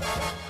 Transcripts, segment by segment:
you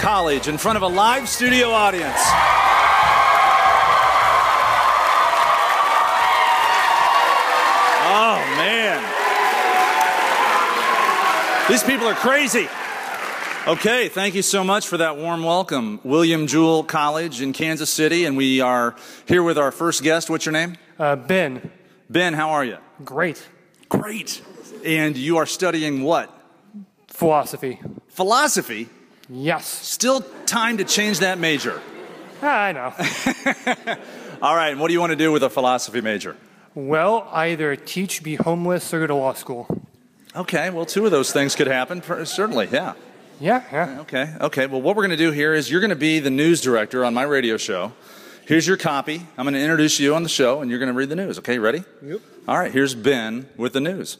College in front of a live studio audience. Oh, man. These people are crazy. Okay, thank you so much for that warm welcome. William Jewell College in Kansas City, and we are here with our first guest. What's your name? Uh, ben, Ben, how are you? great. Great. And you are studying what? Philosophy. Philosophy. Yes. Still time to change that major. Ah, I know. All right, and what do you want to do with a philosophy major? well, either teach, be homeless, or go to law school. Okay, well, two of those things could happen, certainly, yeah. Yeah, yeah. Okay, okay. Well, what we're going to do here is you're going to be the news director on my radio show. Here's your copy. I'm going to introduce you on the show, and you're going to read the news. Okay, ready? Yep. All right, here's Ben with the news.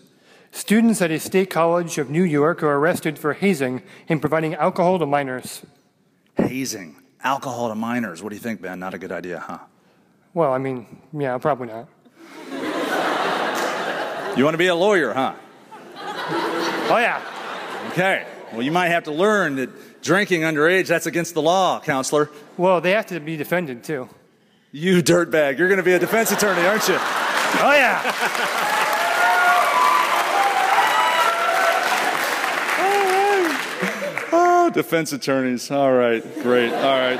Students at a state college of New York are arrested for hazing and providing alcohol to minors. Hazing, alcohol to minors. What do you think, Ben? Not a good idea, huh? Well, I mean, yeah, probably not. You want to be a lawyer, huh? Oh, yeah. Okay. Well, you might have to learn that drinking underage, that's against the law, counselor. Well, they have to be defended, too. You dirtbag. You're going to be a defense attorney, aren't you? Oh, yeah. defense attorneys. All right, great. All right.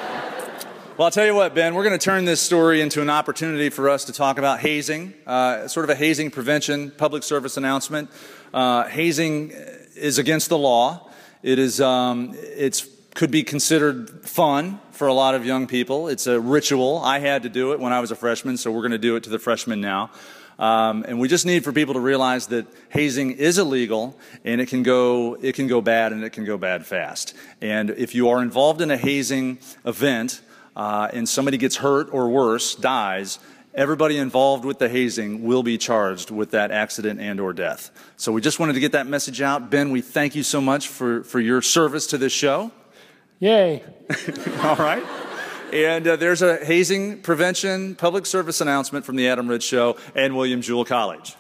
Well, I'll tell you what, Ben, we're going to turn this story into an opportunity for us to talk about hazing, uh, sort of a hazing prevention public service announcement. Uh, hazing is against the law. It is, um, it's could be considered fun for a lot of young people. It's a ritual. I had to do it when I was a freshman, so we're going to do it to the freshmen now. Um, and we just need for people to realize that hazing is illegal and it can go it can go bad and it can go bad fast. And if you are involved in a hazing event uh, and somebody gets hurt or worse, dies, everybody involved with the hazing will be charged with that accident and or death. So we just wanted to get that message out. Ben, we thank you so much for, for your service to this show. Yay. All right. And uh, there's a hazing prevention public service announcement from the Adam Ritz Show and William Jewell College.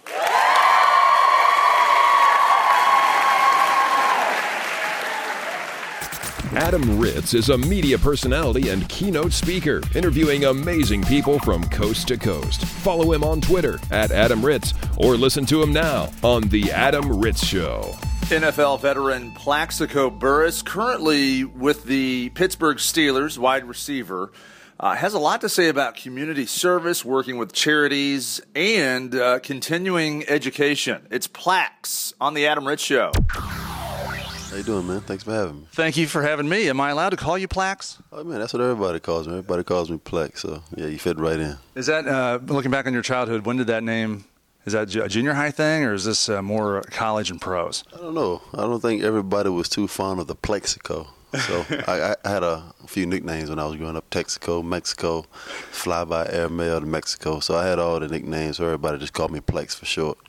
Adam Ritz is a media personality and keynote speaker, interviewing amazing people from coast to coast. Follow him on Twitter at Adam Ritz or listen to him now on The Adam Ritz Show. NFL veteran Plaxico Burress, currently with the Pittsburgh Steelers, wide receiver, uh, has a lot to say about community service, working with charities, and uh, continuing education. It's Plax on the Adam Ritz Show. How you doing, man? Thanks for having me. Thank you for having me. Am I allowed to call you Plax? Oh man, that's what everybody calls me. Everybody calls me Plax. So yeah, you fit right in. Is that uh, looking back on your childhood? When did that name? Is that a junior high thing, or is this uh, more college and pros? I don't know. I don't think everybody was too fond of the Plaxico. So I, I had a few nicknames when I was growing up: Texaco, Mexico, Fly by Airmail to Mexico. So I had all the nicknames. So everybody just called me Plax for short.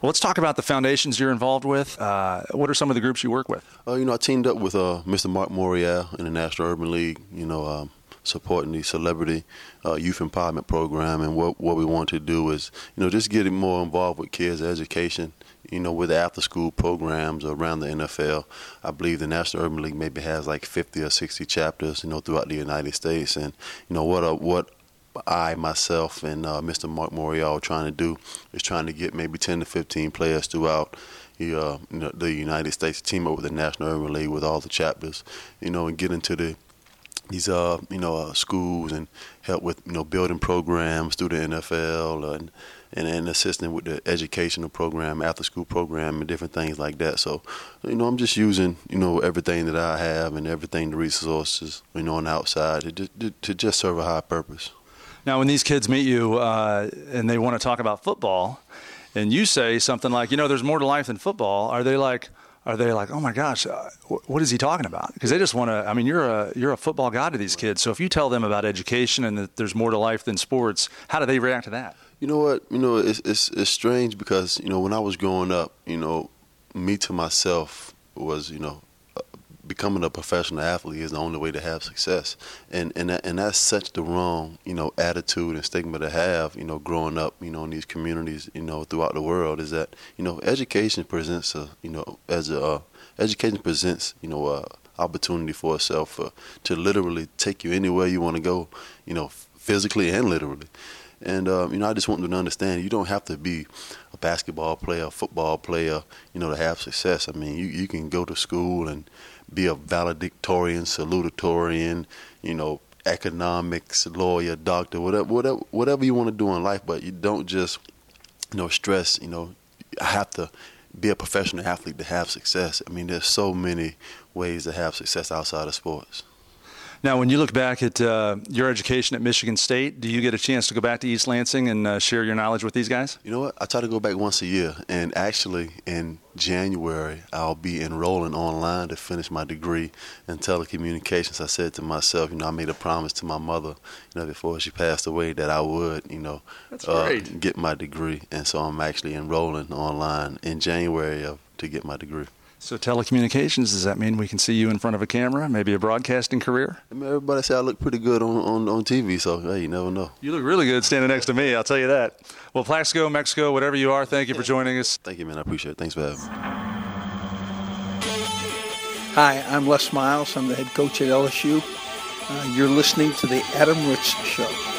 Well, let's talk about the foundations you're involved with. Uh, what are some of the groups you work with? Uh, you know, I teamed up with uh, Mr. Mark Morial in the National Urban League. You know, um, supporting the celebrity uh, youth empowerment program, and what what we want to do is, you know, just getting more involved with kids' education. You know, with the after-school programs around the NFL, I believe the National Urban League maybe has like 50 or 60 chapters, you know, throughout the United States. And you know what, uh, what I myself and uh, Mr. Mark Morial are trying to do is trying to get maybe 10 to 15 players throughout the, uh, the United States, team up with the National Urban League with all the chapters, you know, and get into the these uh you know uh, schools and help with you know building programs through the NFL and and, and assisting with the educational program, after school program, and different things like that. So, you know, I'm just using you know everything that I have and everything the resources you know on the outside to, to, to just serve a high purpose. Now, when these kids meet you uh, and they want to talk about football, and you say something like, you know, there's more to life than football, are they like, are they like, oh my gosh, uh, what is he talking about? Because they just want to. I mean, you're a you're a football guy to these kids. So if you tell them about education and that there's more to life than sports, how do they react to that? You know what? You know, it's it's it's strange because you know when I was growing up, you know, me to myself was you know becoming a professional athlete is the only way to have success, and and that, and that's such the wrong you know attitude and stigma to have. You know, growing up, you know, in these communities, you know, throughout the world, is that you know education presents a you know as a uh, education presents you know a opportunity for itself uh, to literally take you anywhere you want to go, you know, physically and literally. And um, you know, I just want them to understand you don't have to be a basketball player, a football player, you know, to have success. I mean, you you can go to school and be a valedictorian, salutatorian, you know, economics, lawyer, doctor, whatever, whatever, whatever you want to do in life. But you don't just, you know, stress. You know, I have to be a professional athlete to have success. I mean, there's so many ways to have success outside of sports. Now, when you look back at uh, your education at Michigan State, do you get a chance to go back to East Lansing and uh, share your knowledge with these guys? You know what? I try to go back once a year, and actually in January I'll be enrolling online to finish my degree in telecommunications. I said to myself, you know, I made a promise to my mother, you know, before she passed away that I would, you know, uh, get my degree, and so I'm actually enrolling online in January of, to get my degree. So telecommunications, does that mean we can see you in front of a camera, maybe a broadcasting career? I mean, everybody say I look pretty good on, on, on TV, so hey, you never know. You look really good standing next to me, I'll tell you that. Well, Plaxico, Mexico, whatever you are, thank you for joining us. Thank you, man. I appreciate it. Thanks for having me. Hi, I'm Les Miles. I'm the head coach at LSU. Uh, you're listening to the Adam Ritz Show.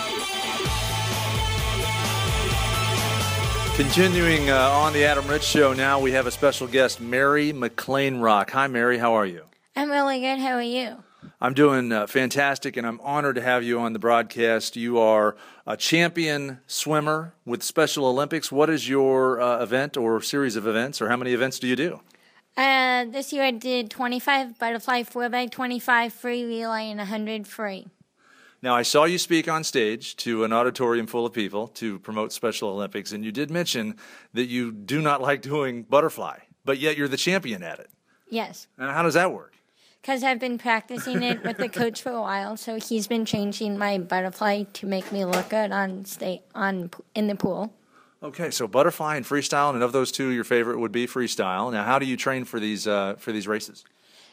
Continuing uh, on the Adam Ritz Show, now we have a special guest, Mary McClamroch. Hi, Mary. How are you? I'm really good. How are you? I'm doing uh, fantastic, and I'm honored to have you on the broadcast. You are a champion swimmer with Special Olympics. What is your uh, event or series of events, or how many events do you do? Uh, this year I did 25 butterfly 4 by 25 free relay and 100 free. Now, I saw you speak on stage to an auditorium full of people to promote Special Olympics, and you did mention that you do not like doing butterfly, but yet you're the champion at it. Yes. And how does that work? Because I've been practicing it with the coach for a while, so he's been changing my butterfly to make me look good on state on in the pool. Okay, so butterfly and freestyle, and of those two, your favorite would be freestyle. Now, how do you train for these uh, for these races?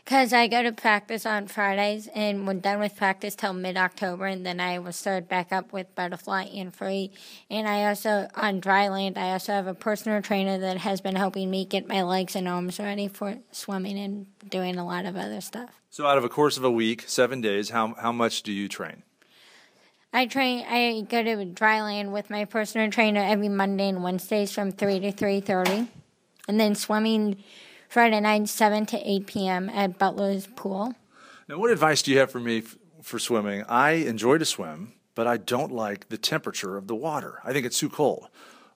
Because I go to practice on Fridays, and we're done with practice till mid October, and then I will start back up with butterfly and free. And I also, on dry land, I also have a personal trainer that has been helping me get my legs and arms ready for swimming and doing a lot of other stuff. So, out of a course of a week, seven days, how, how much do you train? I train. I go to dry land with my personal trainer every Monday and Wednesdays from three to three thirty, and then swimming Friday night, 7 to 8 p.m. at Butler's Pool. Now, what advice do you have for me f- for swimming? I enjoy to swim, but I don't like the temperature of the water. I think it's too cold.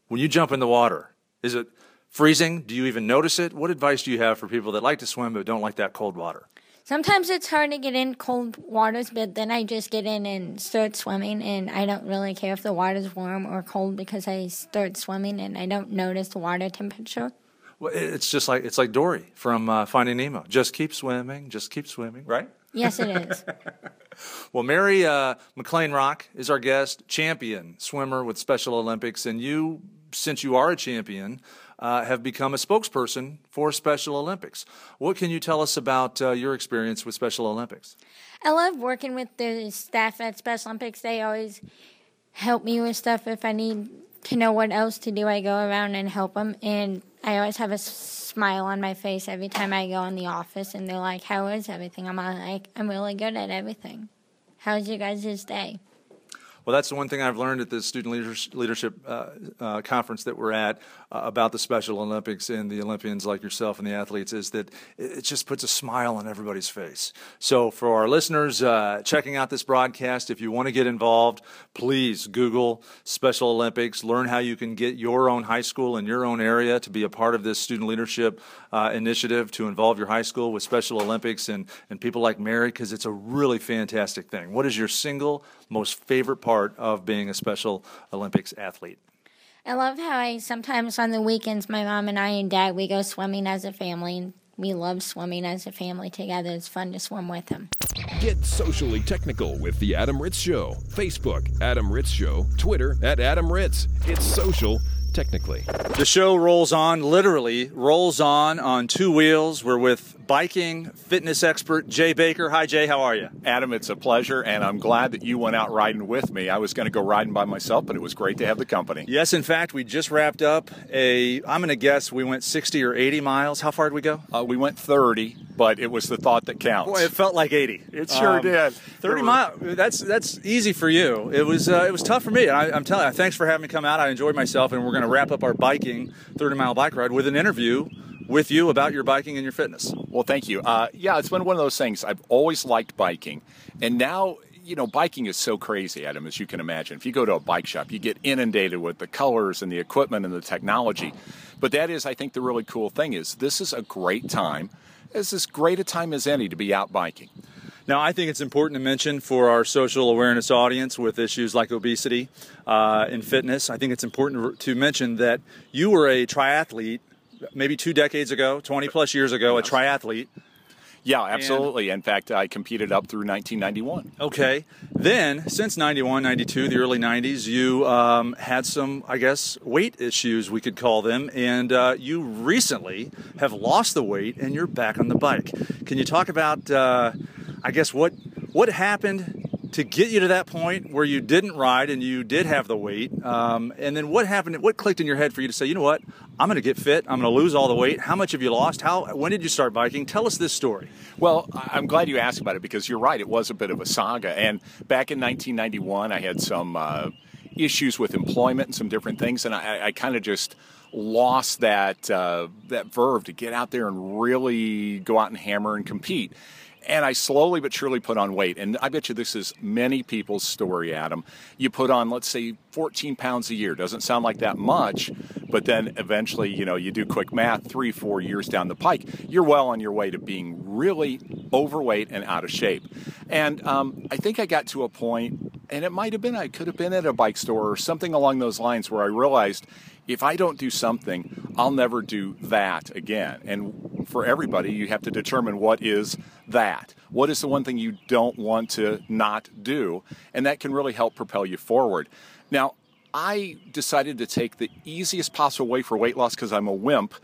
When you jump in the water, is it freezing? Do you even notice it? What advice do you have for people that like to swim but don't like that cold water? Sometimes it's hard to get in cold waters, but then I just get in and start swimming, and I don't really care if the water's warm or cold because I start swimming and I don't notice the water temperature. Well, it's just like it's like Dory from uh, Finding Nemo. Just keep swimming, just keep swimming, right? Yes, it is. well, Mary uh, McClamroch is our guest, champion swimmer with Special Olympics, and you, since you are a champion, uh, have become a spokesperson for Special Olympics. What can you tell us about uh, your experience with Special Olympics? I love working with the staff at Special Olympics. They always help me with stuff if I need to know what else to do. I go around and help them, and I always have a smile on my face every time I go in the office, and they're like, "How is everything?" I'm like, "I'm really good at everything." How's your guys' day? Well, that's the one thing I've learned at the student leadership uh, uh, conference that we're at uh, about the Special Olympics and the Olympians like yourself and the athletes is that it just puts a smile on everybody's face. So, for our listeners uh, checking out this broadcast, if you want to get involved, please Google Special Olympics. Learn how you can get your own high school in your own area to be a part of this student leadership uh, initiative to involve your high school with Special Olympics and, and people like Mary because it's a really fantastic thing. What is your single most favorite part of being a Special Olympics athlete? I love how I sometimes on the weekends, my mom and I and dad, we go swimming as a family. we love swimming as a family together. It's fun to swim with them. Get socially technical with The Adam Ritz Show. Facebook, Adam Ritz Show. Twitter, at Adam Ritz. It's social technically. The show rolls on, literally rolls on on two wheels. We're with biking fitness expert Jay Baker. Hi, Jay. How are you? Adam, it's a pleasure, and I'm glad that you went out riding with me. I was going to go riding by myself, but it was great to have the company. Yes, in fact, we just wrapped up a. I'm going to guess we went 60 or 80 miles. How far did we go? Uh, we went 30, but it was the thought that counts. Boy, it felt like 80. It sure Um, did. 30 miles. That's that's easy for you. It was uh, it was tough for me. I, I'm telling you. Thanks for having me come out. I enjoyed myself, and we're going to wrap up our biking 30 mile bike ride with an interview with you about your biking and your fitness. Well, thank you. Uh, yeah, it's been one of those things. I've always liked biking, and now you know biking is so crazy, Adam, as you can imagine. If you go to a bike shop, you get inundated with the colors and the equipment and the technology. But that is, I think, the really cool thing is this is a great time. It's as great a time as any to be out biking. Now, I think it's important to mention for our social awareness audience with issues like obesity uh, and fitness, I think it's important to mention that you were a triathlete maybe two decades ago, 20 plus years ago, a triathlete. Yeah, absolutely. In fact, I competed up through 1991. Okay. Then, since 91, 92, the early 90s, you um, had some, I guess, weight issues, we could call them. And uh, you recently have lost the weight and you're back on the bike. Can you talk about, uh, I guess, what, what happened to get you to that point where you didn't ride and you did have the weight? Um, and then what happened? What clicked in your head for you to say, you know what? I'm going to get fit. I'm going to lose all the weight. How much have you lost? How? When did you start biking? Tell us this story. Well, I'm glad you asked about it because you're right. It was a bit of a saga. And back in 1991, I had some uh, issues with employment and some different things, and I, I kind of just lost that uh, that verve to get out there and really go out and hammer and compete. And I slowly but surely put on weight. And I bet you this is many people's story, Adam. You put on, let's say, 14 pounds a year. Doesn't sound like that much, but then eventually, you know, you do quick math, three, four years down the pike, you're well on your way to being really overweight and out of shape. And um, I think I got to a point, and it might have been, I could have been at a bike store or something along those lines where I realized if I don't do something, I'll never do that again. And for everybody, you have to determine what is that. What is the one thing you don't want to not do? And that can really help propel you forward. Now, I decided to take the easiest possible way for weight loss because I'm a wimp,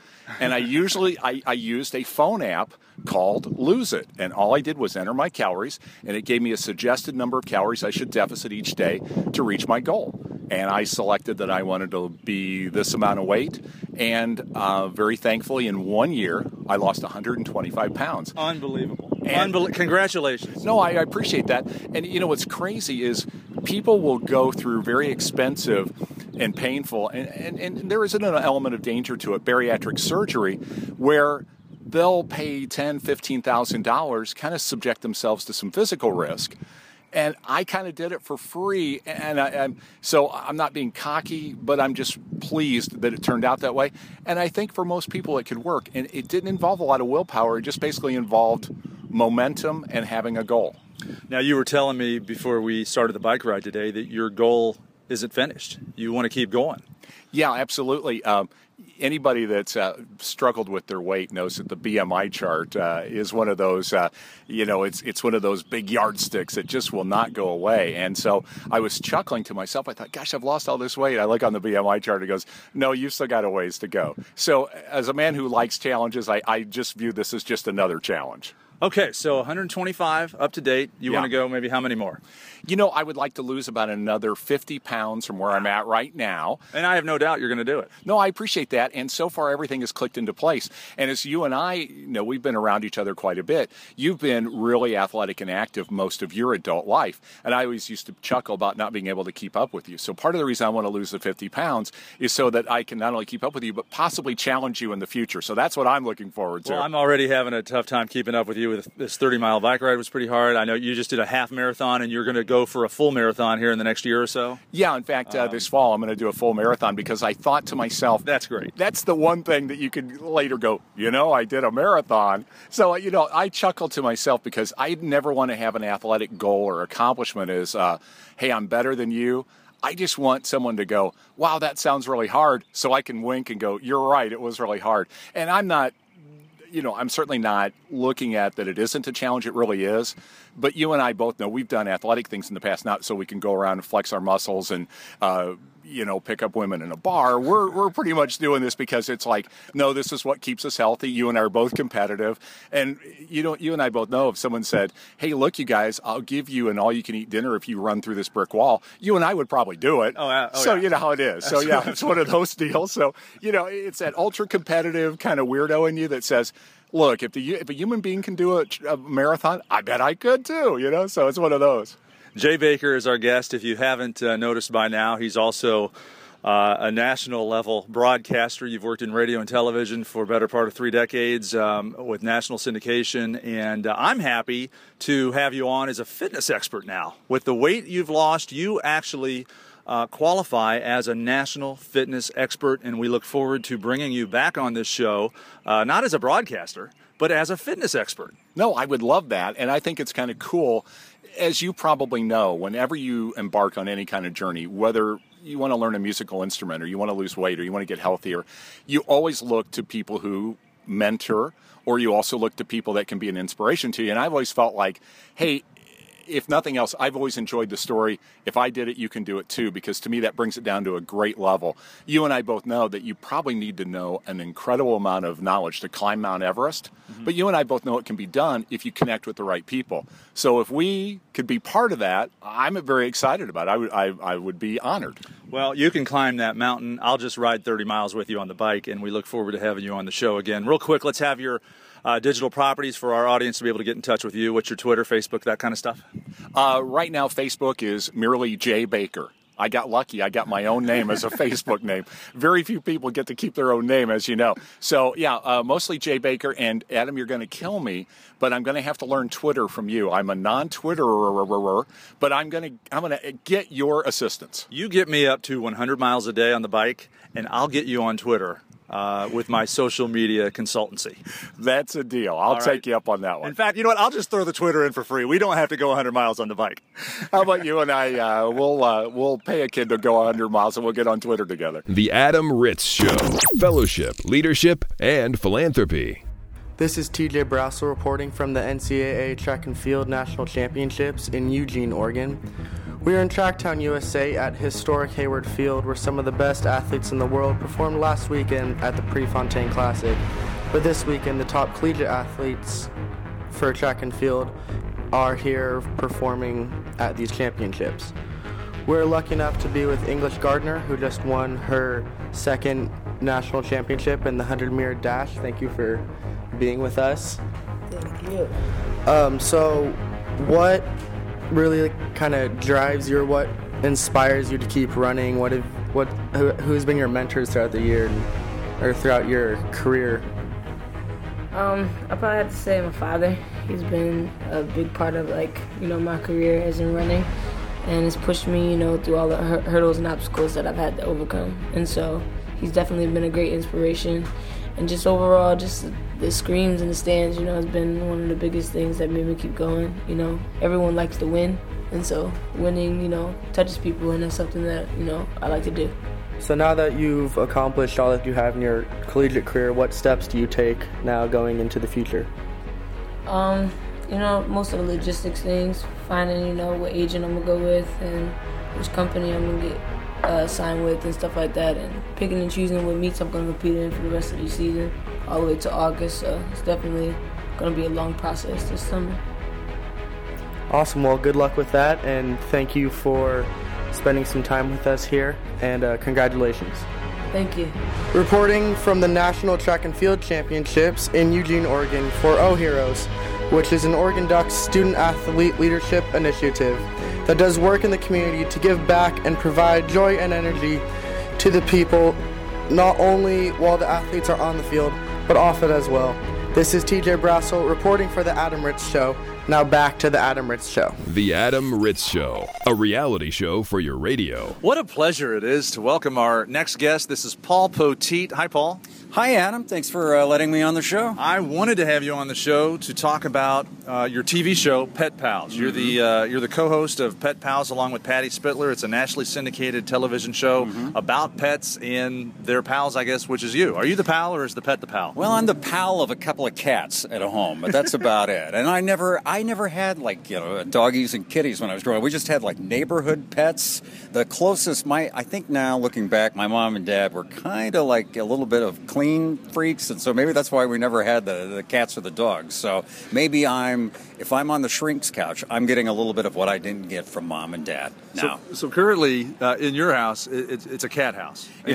and I usually I, I used a phone app called Lose It, and all I did was enter my calories, and it gave me a suggested number of calories I should deficit each day to reach my goal. And I selected that I wanted to be this amount of weight, and uh, very thankfully, in one year, I lost 125 pounds. Unbelievable. And- Unbel- congratulations. No, I, I appreciate that. And you know what's crazy is people will go through very expensive and painful, and, and, and there is an element of danger to it, bariatric surgery, where they'll pay ten, fifteen thousand dollars, kind of subject themselves to some physical risk. And I kind of did it for free, and I, I'm so I'm not being cocky, but I'm just pleased that it turned out that way. And I think for most people it could work, and it didn't involve a lot of willpower. It just basically involved momentum and having a goal. Now, you were telling me before we started the bike ride today that your goal isn't finished. You want to keep going. Yeah, absolutely. Um, anybody that's uh, struggled with their weight knows that the BMI chart uh, is one of those. Uh, you know, it's it's one of those big yardsticks that just will not go away. And so I was chuckling to myself. I thought, "Gosh, I've lost all this weight." I look on the BMI chart. It goes, "No, you've still got a ways to go." So, as a man who likes challenges, I, I just view this as just another challenge. Okay, so 125 up to date. You Yeah. want to go maybe how many more? You know, I would like to lose about another 50 pounds from where I'm at right now. And I have no doubt you're going to do it. No, I appreciate that. And so far, everything has clicked into place. And as you and I you know, we've been around each other quite a bit. You've been really athletic and active most of your adult life. And I always used to chuckle about not being able to keep up with you. So part of the reason I want to lose the 50 pounds is so that I can not only keep up with you, but possibly challenge you in the future. So that's what I'm looking forward to. Well, I'm already having a tough time keeping up with you. With this 30 mile bike ride was pretty hard. I know you just did a half marathon, and you're going to go for a full marathon here in the next year or so. yeah, in fact, uh, this fall I'm going to do a full marathon because I thought to myself, That's great. That's the one thing that you can later go, you know, I did a marathon. So, you know, I chuckle to myself because I never want to have an athletic goal or accomplishment as, uh, hey, I'm better than you. I just want someone to go, wow, that sounds really hard. So I can wink and go, you're right, it was really hard. And I'm not you know, I'm certainly not looking at that it isn't a challenge. It really is. But you and I both know we've done athletic things in the past, not so we can go around and flex our muscles and, uh, you know, pick up women in a bar. We're, we're pretty much doing this because it's like, no, this is what keeps us healthy. You and I are both competitive. And you know, you and I both know if someone said, hey, look, you guys, I'll give you an all you can eat dinner if you run through this brick wall, you and I would probably do it. Oh, uh, oh so yeah. you know how it is. So yeah, it's one of those deals. So, you know, it's that ultra competitive kind of weirdo in you that says, look, if the if a human being can do a, a marathon, I bet I could too. You know, so it's one of those. Jay Baker is our guest. If you haven't uh, noticed by now, he's also uh, a national level broadcaster. You've worked in radio and television for a better part of three decades um, with national syndication, and uh, I'm happy to have you on as a fitness expert now. With the weight you've lost, you actually. Uh, qualify as a national fitness expert, and we look forward to bringing you back on this show, uh, not as a broadcaster, but as a fitness expert. No, I would love that. And I think it's kind of cool. As you probably know, whenever you embark on any kind of journey, whether you want to learn a musical instrument or you want to lose weight or you want to get healthier, you always look to people who mentor or you also look to people that can be an inspiration to you. And I've always felt like, hey, if nothing else, I've always enjoyed the story. If I did it, you can do it too, because to me, that brings it down to a great level. You and I both know that you probably need to know an incredible amount of knowledge to climb Mount Everest, mm-hmm. but you and I both know it can be done if you connect with the right people. So if we could be part of that, I'm very excited about it. I would, I, I would be honored. Well, you can climb that mountain. I'll just ride 30 miles with you on the bike, and we look forward to having you on the show again. Real quick, let's have your uh, digital properties for our audience to be able to get in touch with you? What's your Twitter, Facebook, that kind of stuff? Uh, right now, Facebook is merely Jay Baker. I got lucky. I got my own name as a Facebook name. Very few people get to keep their own name, as you know. So, yeah, uh, mostly Jay Baker. And Adam, you're going to kill me, but I'm going to have to learn Twitter from you. I'm a non-Twitterer, but I'm going to I'm going to get your assistance. You get me up to 100 miles a day on the bike, and I'll get you on Twitter uh, with my social media consultancy. That's a deal. I'll take you up on that one. In fact, you know what? I'll just throw the Twitter in for free. We don't have to go 100 miles on the bike. How about you and I? Uh, we'll uh, we'll pay a kid to go 100 miles, and we'll get on Twitter together. The Adam Ritz Show: Fellowship, leadership, and philanthropy. This is TJ Brassil reporting from the NCAA Track and Field National Championships in Eugene, Oregon. We are in Tracktown, USA at historic Hayward Field, where some of the best athletes in the world performed last weekend at the Prefontaine Classic. But this weekend, the top collegiate athletes for track and field are here performing at these championships. We're lucky enough to be with English Gardner, who just won her second national championship in the 100 meter dash. Thank you for being with us. Thank you. Um, so, what really kind of drives you, or what inspires you to keep running? What have, what who, who's been your mentors throughout the year, or throughout your career? Um, I probably have to say my father. He's been a big part of like you know my career as in running, and has pushed me you know through all the hurdles and obstacles that I've had to overcome. And so he's definitely been a great inspiration, and just overall just the screams in the stands, you know, has been one of the biggest things that made me keep going. You know, everyone likes to win, and so winning, you know, touches people, and that's something that you know I like to do. So now that you've accomplished all that you have in your collegiate career, what steps do you take now going into the future? Um, you know, most of the logistics things, finding you know what agent I'm gonna go with and which company I'm gonna get uh, signed with and stuff like that, and picking and choosing what meets I'm gonna compete in for the rest of the season all the way to August. So it's definitely going to be a long process this summer. Awesome. Well, good luck with that, and thank you for spending some time with us here, and uh, congratulations. Thank you. Reporting from the National Track and Field Championships in Eugene, Oregon for O Heroes, which is an Oregon Ducks student athlete leadership initiative that does work in the community to give back and provide joy and energy to the people, not only while the athletes are on the field, but off it as well. This is TJ Brassil reporting for The Adam Ritz Show. Now back to The Adam Ritz Show. The Adam Ritz Show, a reality show for your radio. What a pleasure it is to welcome our next guest. This is Paul Poteet. Hi, Paul. Hi, Adam. Thanks for uh, letting me on the show. I wanted to have you on the show to talk about uh, your TV show, Pet Pals. Mm-hmm. You're the uh, you're the co-host of Pet Pals along with Patty Spitler. It's a nationally syndicated television show mm-hmm. about pets and their pals, I guess, which is you. Are you the pal or is the pet the pal? Well, I'm the pal of a couple of cats at a home, but that's about it. And I never I never had like you know doggies and kitties when I was growing up. We just had like neighborhood pets. The closest my I think now looking back, my mom and dad were kind of like a little bit of clean freaks, and so maybe that's why we never had the, the cats or the dogs. So maybe I'm, if I'm on the shrink's couch, I'm getting a little bit of what I didn't get from mom and dad now. So, so currently uh, in your house, it, it's, it's a cat house.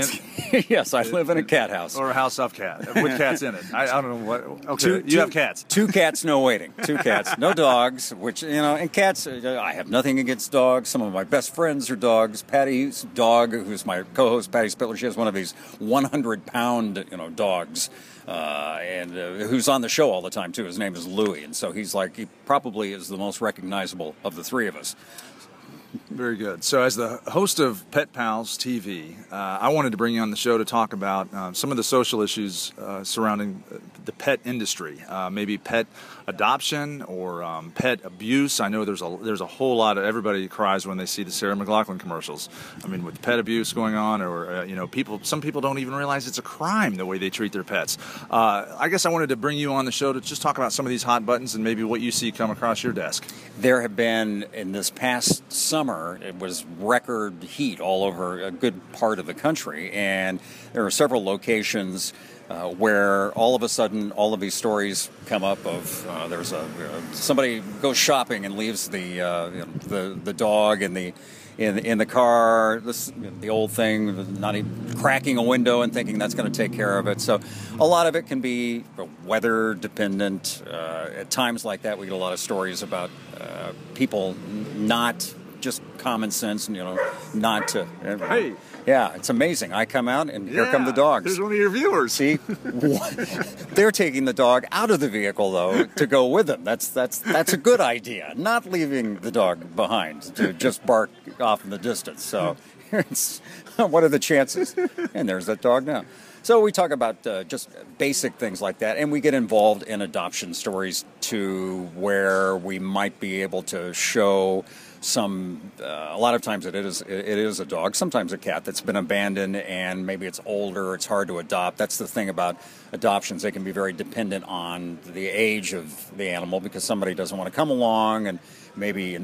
yes, I live in a cat house. Or a house of cat, with cats in it. I, I don't know what. Okay, two, you two, have cats. Two cats, no waiting. Two cats, no dogs. Which you know, and cats. Uh, I have nothing against dogs. Some of my best friends are dogs. Patty's dog, who's my co-host, Patty Spitler, she has one of these 100 pound, you know, dogs. Uh, and uh, who's on the show all the time too. His name is Louie, and so he's like he probably is the most recognizable of the three of us. Very good. So, as the host of Pet Pals TV, uh, I wanted to bring you on the show to talk about uh, some of the social issues uh, surrounding uh, the pet industry, uh, maybe pet adoption or um, pet abuse. I know there's a there's a whole lot of everybody cries when they see the Sarah McLachlan commercials. I mean, with pet abuse going on, or uh, you know, people some people don't even realize it's a crime the way they treat their pets. I guess I wanted to bring you on the show to just talk about some of these hot buttons and maybe what you see come across your desk. There have been in this past summer summer, it was record heat all over a good part of the country, and there are several locations. Uh, where all of a sudden all of these stories come up of uh, there's a uh, somebody goes shopping and leaves the uh, you know, the the dog in the in in the car. This the old thing not even cracking a window and thinking that's going to take care of it. So a lot of it can be weather dependent. Uh, at times like that we get a lot of stories about uh, people not just common sense and you know not to. Hey. Yeah, it's amazing. I come out and here come the dogs. There's one of your viewers. See, they're taking the dog out of the vehicle though to go with them. That's that's that's a good idea. Not leaving the dog behind to just bark off in the distance. So, what are the chances? And there's that dog now. So we talk about uh, just basic things like that, and we get involved in adoption stories to where we might be able to show some uh, a lot of times it is it is a dog sometimes a cat that's been abandoned and maybe it's older it's hard to adopt that's the thing about adoptions they can be very dependent on the age of the animal because somebody doesn't want to come along and maybe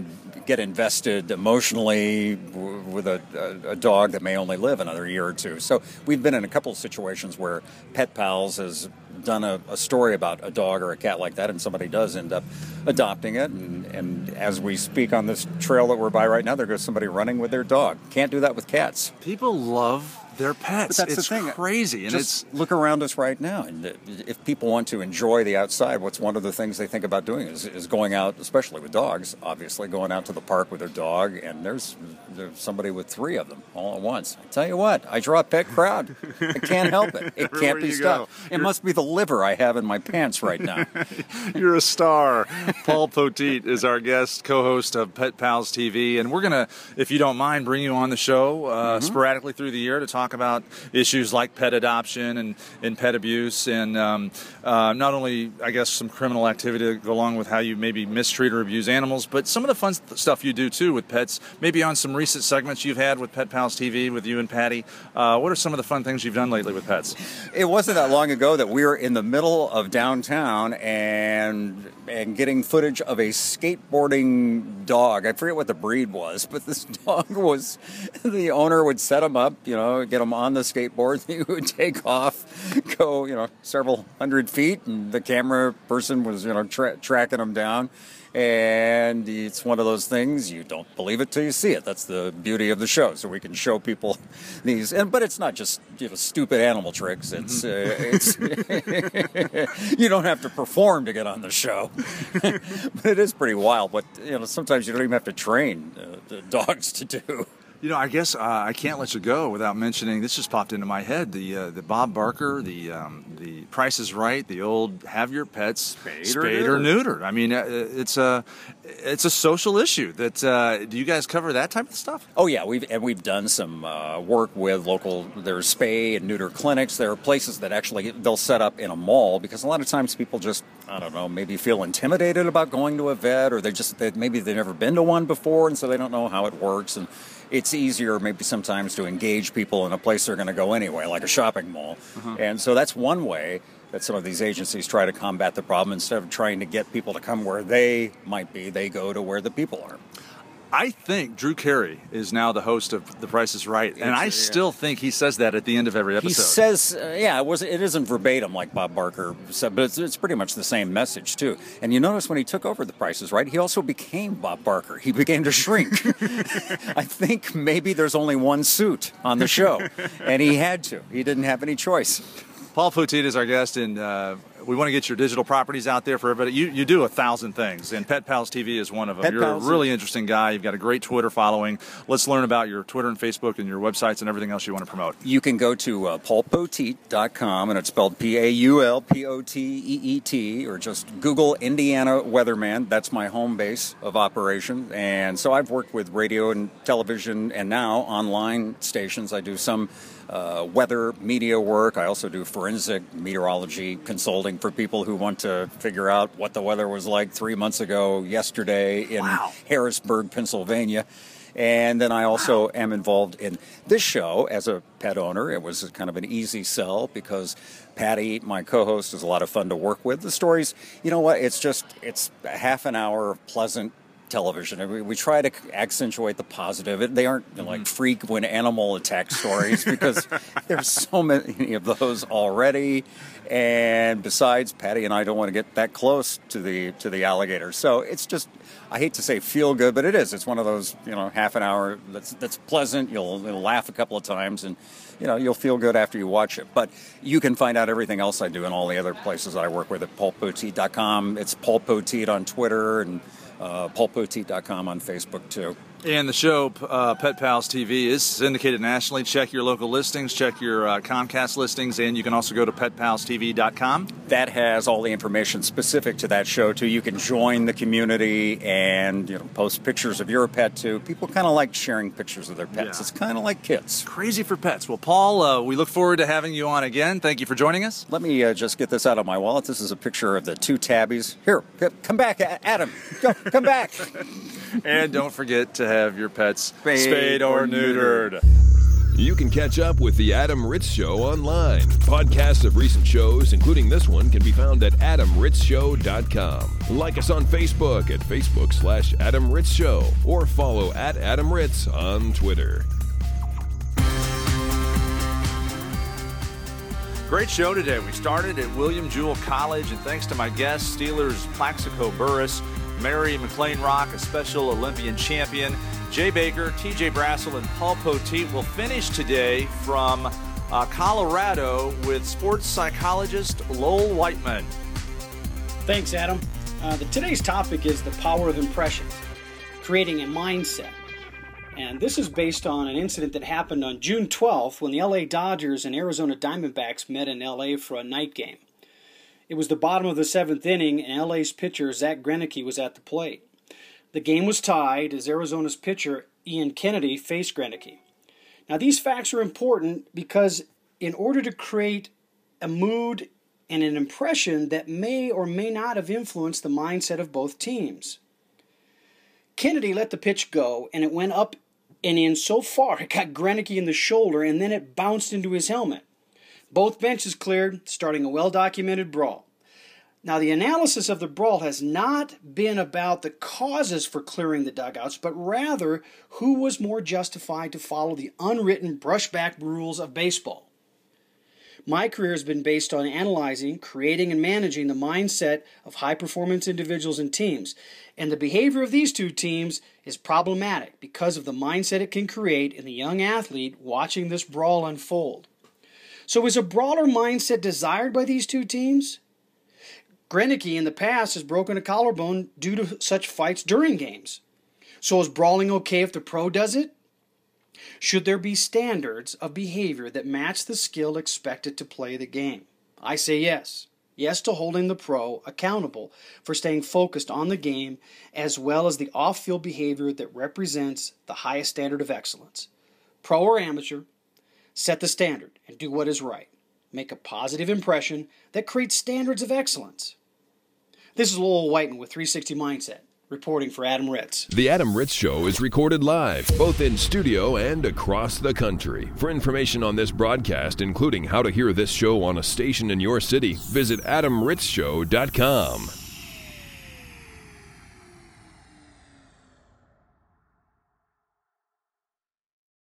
get invested emotionally with a, a, a, dog that may only live another year or two. So we've been in a couple of situations where Pet Pals has done a, a, story about a dog or a cat like that, and somebody does end up adopting it. And, and as we speak on this trail that we're by right now, there goes somebody running with their dog. Can't do that with cats. People love their pets. But that's it's the thing. crazy. And Just it's look around us right now, and if people want to enjoy the outside, what's one of the things they think about doing is, is going out, especially with dogs. Obviously, going out to the park with their dog, and there's there's somebody with three of them all at once. I tell you what, I draw a pet crowd. I can't help it. It can't be stopped. Go. It You're... must be the liver I have in my pants right now. You're a star. Paul Poteet is our guest, co-host of Pet Pals TV, and we're gonna, if you don't mind, bring you on the show uh, mm-hmm. sporadically through the year to talk about issues like pet adoption and, and pet abuse, and um, uh, not only, I guess, some criminal activity to go along with how you maybe mistreat or abuse animals, but some of the fun stuff you do too with pets. Maybe on some recent segments you've had with Pet Pals TV with you and Patty. Uh, what are some of the fun things you've done lately with pets? It wasn't that long ago that we were in the middle of downtown and and getting footage of a skateboarding dog. I forget what the breed was, but this dog was the owner would set him up, you know, get him on the skateboard. He would take off, go, you know, several hundred feet, and the camera person was, you know, tra- tracking them down and it's one of those things you don't believe it till you see it. That's the beauty of the show. So we can show people these, and but it's not just you know stupid animal tricks. It's mm-hmm. uh, it's you don't have to perform to get on the show, but it is pretty wild. But you know sometimes you don't even have to train uh, the dogs to do. You know, I guess uh, I can't let you go without mentioning. This just popped into my head. The uh, the Bob Barker, the um, the Price is Right, the old have your pets spayed, Spayed or, or neutered. I mean, uh, it's a it's a social issue. That uh, do you guys cover that type of stuff? Oh yeah, we've and we've done some uh, work with local. There's spay and neuter clinics. There are places that actually they'll set up in a mall because a lot of times people just I don't know maybe feel intimidated about going to a vet or they just they, maybe they've never been to one before and so they don't know how it works and it's easier maybe sometimes to engage people in a place they're going to go anyway, like a shopping mall. Mm-hmm. And so that's one way that some of these agencies try to combat the problem. Instead of trying to get people to come where they might be, they go to where the people are. I think Drew Carey is now the host of The Price is Right, and I still think he says that at the end of every episode. He says, uh, yeah, it was. It isn't verbatim like Bob Barker said, but it's, it's pretty much the same message too. And you notice when he took over the prices, right? He also became Bob Barker. He began to shrink. I think maybe there's only one suit on the show, and he had to. He didn't have any choice. Paul Poteet is our guest, and uh, we want to get your digital properties out there for everybody. You, you do a thousand things, and Pet Pals TV is one of them. Pet You're Pals a really interesting guy. You've got a great Twitter following. Let's learn about your Twitter and Facebook and your websites and everything else you want to promote. You can go to uh, paulpoteet.com, and it's spelled P A U L P O T E E T, or just Google Indiana Weatherman. That's my home base of operation. And so I've worked with radio and television and now online stations. I do some uh, weather media work. I also do forensic meteorology consulting for people who want to figure out what the weather was like three months ago, yesterday in Harrisburg, Pennsylvania. And then I also am involved in this show as a pet owner. It was kind of an easy sell because Patty, my co-host, is a lot of fun to work with. The stories, you know what? It's just it's a half an hour of pleasant television. We, we try to accentuate the positive. They aren't you know, like mm-hmm. freak when animal attack stories because there's so many of those already. And besides, Patty and I don't want to get that close to the to the alligator. So it's just I hate to say feel good, but it is. It's one of those you know half an hour that's that's pleasant. You'll, you'll laugh a couple of times and. You know, you'll feel good after you watch it. But you can find out everything else I do in all the other places I work with at paulpoteet.com. It's Paul on Twitter and uh, on Facebook too. And the show, uh, Pet Pals TV, is syndicated nationally. Check your local listings, check your uh, Comcast listings, and you can also go to petpalstv.com. That has all the information specific to that show too. You can join the community and you know post pictures of your pet too. People kind of like sharing pictures of their pets. Yeah. It's kind of like kids. Crazy for pets. Well, Paul, uh, we look forward to having you on again. Thank you for joining us. Let me uh, just get this out of my wallet. This is a picture of the two tabbies. Here, come back, Adam. Go, come back. and don't forget to have your pets Spayed spayed, or or neutered. You can catch up with The Adam Ritz Show online. Podcasts of recent shows, including this one, can be found at adamritzshow.com. Like us on Facebook at Facebook slash Adam Ritz Show or follow at Adam Ritz on Twitter. Great show today. We started at William Jewell College, and thanks to my guest, Steelers Plaxico Burris, Mary McClamroch, a special Olympian champion, Jay Baker, TJ Brassil, and Paul Poteet, will finish today from uh, Colorado with sports psychologist Lowell Wightman. Thanks, Adam. Uh, the, today's topic is the power of impressions, creating a mindset. And this is based on an incident that happened on June 12th when the LA Dodgers and Arizona Diamondbacks met in LA for a night game. It was the bottom of the seventh inning, and LA's pitcher Zach Greinke was at the plate. The game was tied as Arizona's pitcher Ian Kennedy faced Greinke. Now, these facts are important because in order to create a mood and an impression that may or may not have influenced the mindset of both teams. Kennedy let the pitch go, and it went up and in so far it got Greinke in the shoulder, and then it bounced into his helmet. Both benches cleared, starting a well documented brawl. Now, the analysis of the brawl has not been about the causes for clearing the dugouts, but rather who was more justified to follow the unwritten brushback rules of baseball. My career has been based on analyzing, creating, and managing the mindset of high performance individuals and teams. And the behavior of these two teams is problematic because of the mindset it can create in the young athlete watching this brawl unfold. So, is a brawler mindset desired by these two teams? Greinke in the past has broken a collarbone due to such fights during games. So, is brawling okay if the pro does it? Should there be standards of behavior that match the skill expected to play the game? I say yes. Yes to holding the pro accountable for staying focused on the game as well as the off field behavior that represents the highest standard of excellence. Pro or amateur, set the standard and do what is right. Make a positive impression that creates standards of excellence. This is Lowell Wightman with 360 Mindset reporting for Adam Ritz. The Adam Ritz Show is recorded live, both in studio and across the country. For information on this broadcast, including how to hear this show on a station in your city, visit adamritzshow.com.